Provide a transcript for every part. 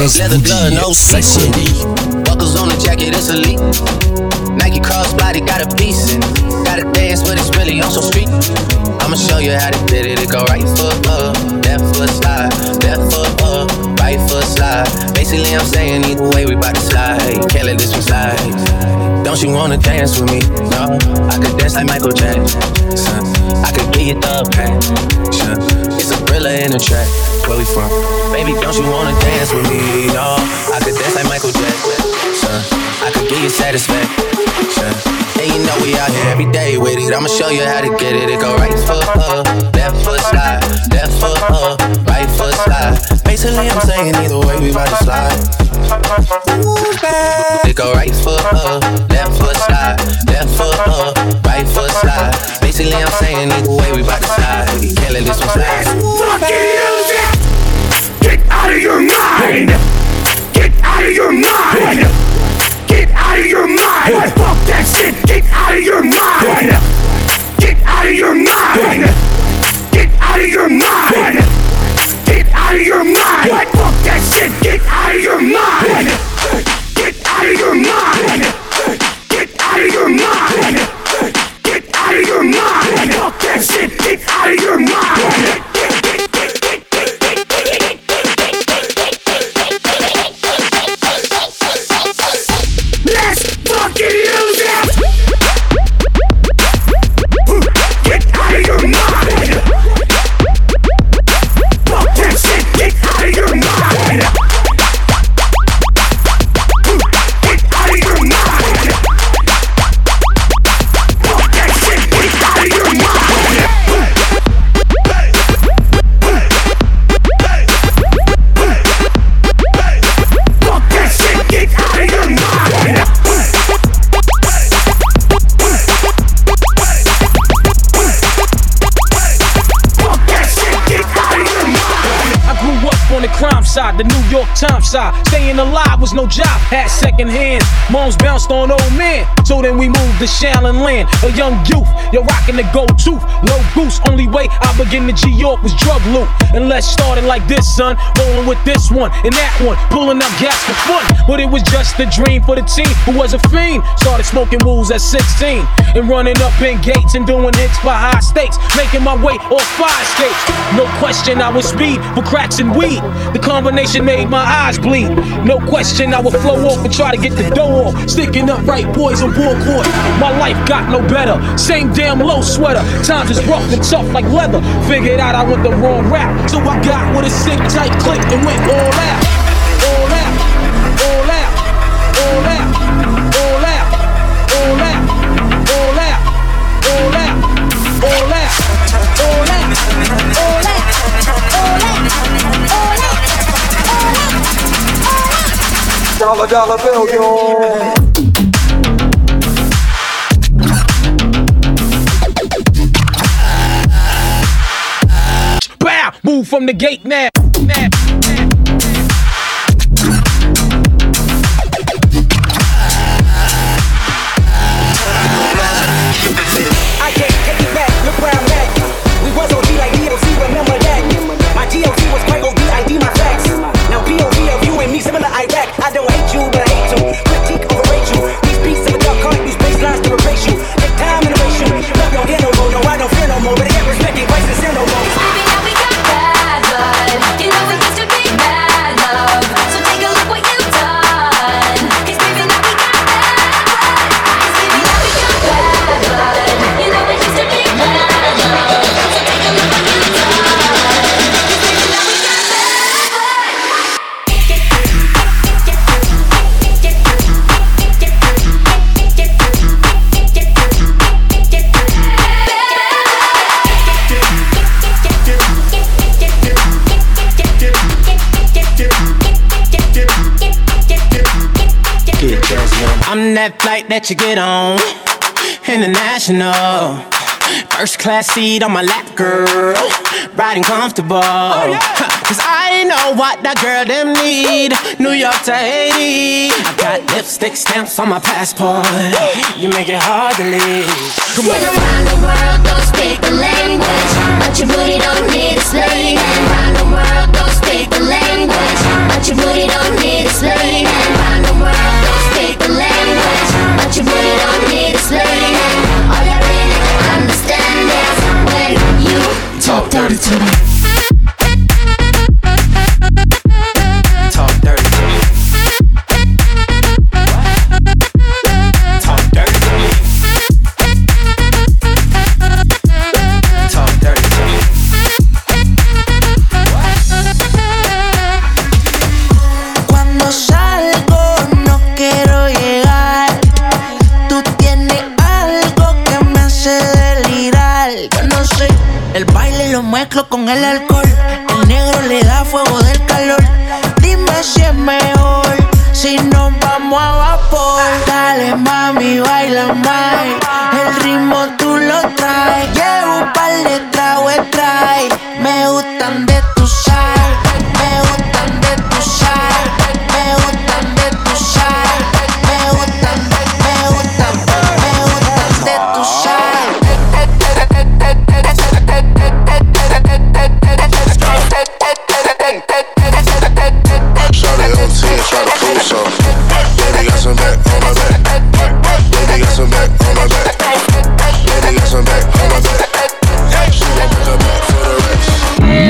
Leather glove, no solicity. Buckles on the jacket, it's elite. Nike crossbody got a piece. Gotta dance, but it's really on some street. I'ma show you how to did it. It go right foot up, left foot slide, left foot up, right foot slide. Basically, I'm saying either way, we bout to slide. Can't let this one slide. Don't you wanna dance with me? No, I could dance like Michael Jackson. I could get you the passion. It's a thriller in the track. Where we from? Baby, don't you wanna dance with me? No, I could dance like Michael Jackson. I could give you satisfaction. Yeah, you know we out here every day with it. I'ma show you how to get it. It go right foot up, left foot slide, left foot up, right foot slide. Basically, I'm saying either way, we bout to slide. It go right foot up, left foot slide, left foot up, right foot slide. I'm saying either way, we bout to slide. This one. Fucking it! Get out of your mind! Get out of your mind! Get out of your mind! Fuck that shit! Get out of your mind! Side. Staying alive was no job, had second hands. Moms bounced on old men, so then we moved to Shaolin Land. A young youth, you're rocking the gold tooth, low goose. Only way I began to G York was drug loot. And let's start it like this, son. Rolling with this one and that one, pulling up gas for fun. But it was just a dream for the team who was a fiend. Started smoking wools at 16 and running up in gates and doing hits by high stakes, making my way off fire escapes. No question, I was speed for cracks and weed. The combination made my eyes bleed. No question, I would flow off and try to get the dough off. Sticking up right boys board court. My life got no better. Same damn low sweater. Times is rough and tough like leather. Figured out I went the wrong route. So I got with a sick tight click and went all out. All out. All out. All out. All out. All out. All out. All out. All out. All out. All out. Dollar dollar bill, yo. Move from the gate now. I'm that flight that you get on, international. First class seat on my lap, girl. Riding comfortable. Oh, yeah. Cause I know what that girl them need. New York to Haiti. I got lipstick stamps on my passport. You make it hard to leave. Come on. around the world, don't speak the language. But your booty don't need explaining. Around the world, don't speak the language. But your booty don't need explaining. Around the world, Your booty don't need explaining. All really understand is when you talk dirty to me.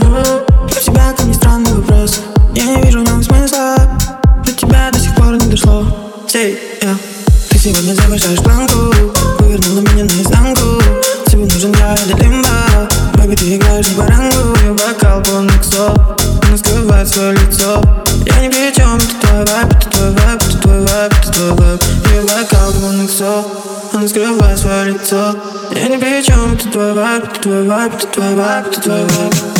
Для тебя это не странный вопрос. Я не вижу в нем смысла. До тебя до сих пор не дошло. Say, yeah. Ты сегодня завышаешь планку. Повернула меня наизнанку. Тебе нужен я или лимба. Baby, ты играешь не барангу Я бокал полный ксо Она скрывает свое лицо. Я не при чем, это твой вайп, это твой вайп, это твой вайп, это твой вайп. Я бокал полный ксо Она скрывает свое лицо. Я не при чем, это твой вайп, это твой вайп, это твой вайп, это твой вайп.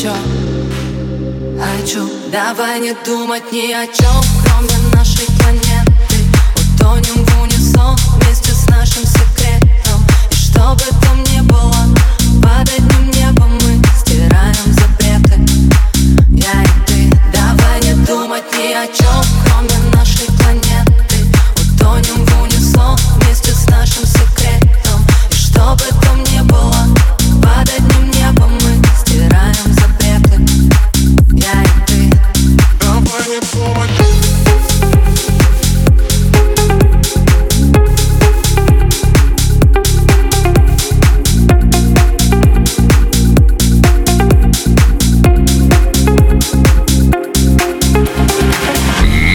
еще Хочу. Давай не думать ни о чем, кроме нашей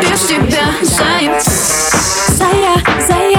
без тебя, заяц, зая, зая.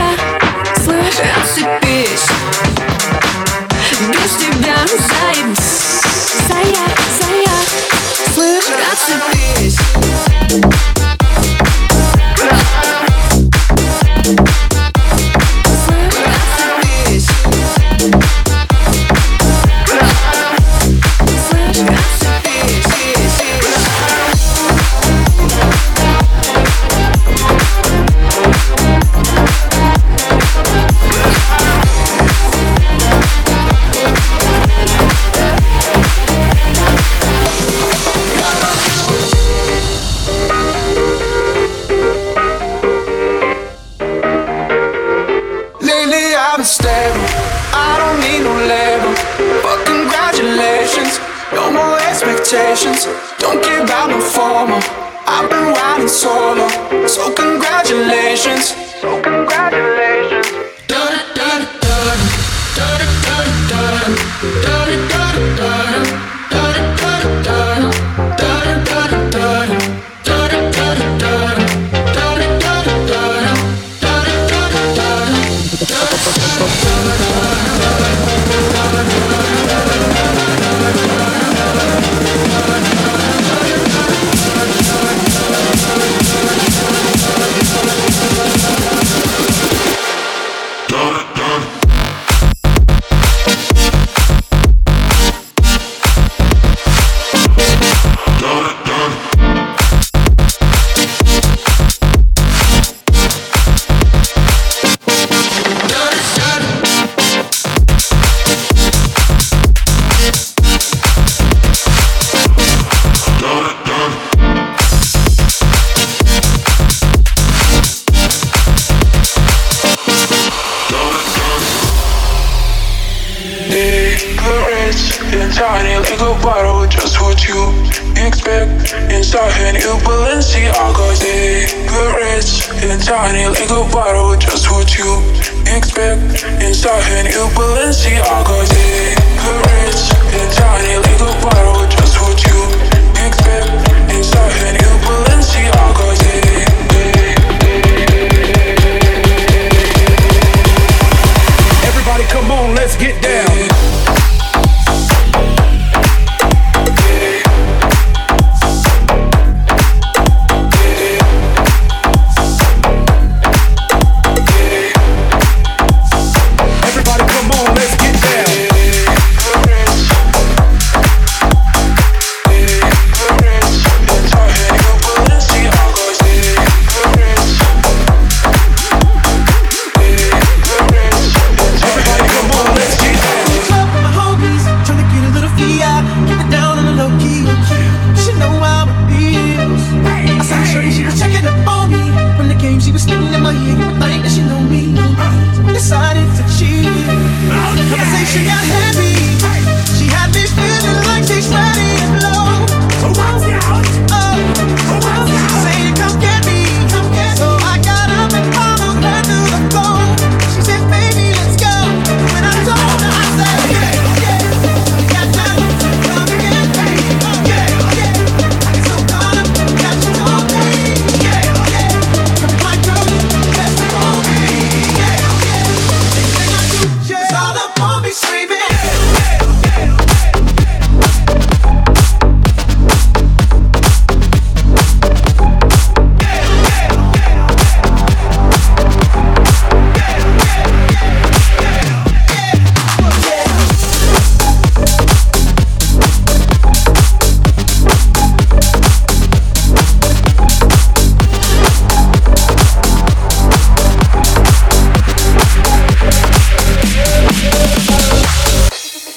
da, da, da.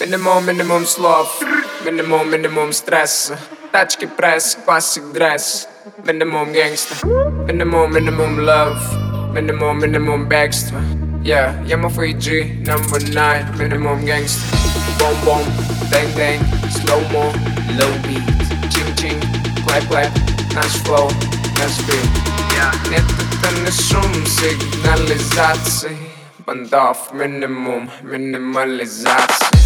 Minimum, minimum sloth. Minimum, minimum stress. Тачки пресс, classic dress. Minimum gangster. Minimum, minimum love. Minimum, minimum бегство. Yeah, я мафа G, number 9. Minimum gangsta. Boom, boom, bang, bang. Slow mo, low beat. Ching, ching, clap, clap. Наш flow, наш beat. Yeah. Нет, это не шум сигнализации. Бандов, минимум, минимализация.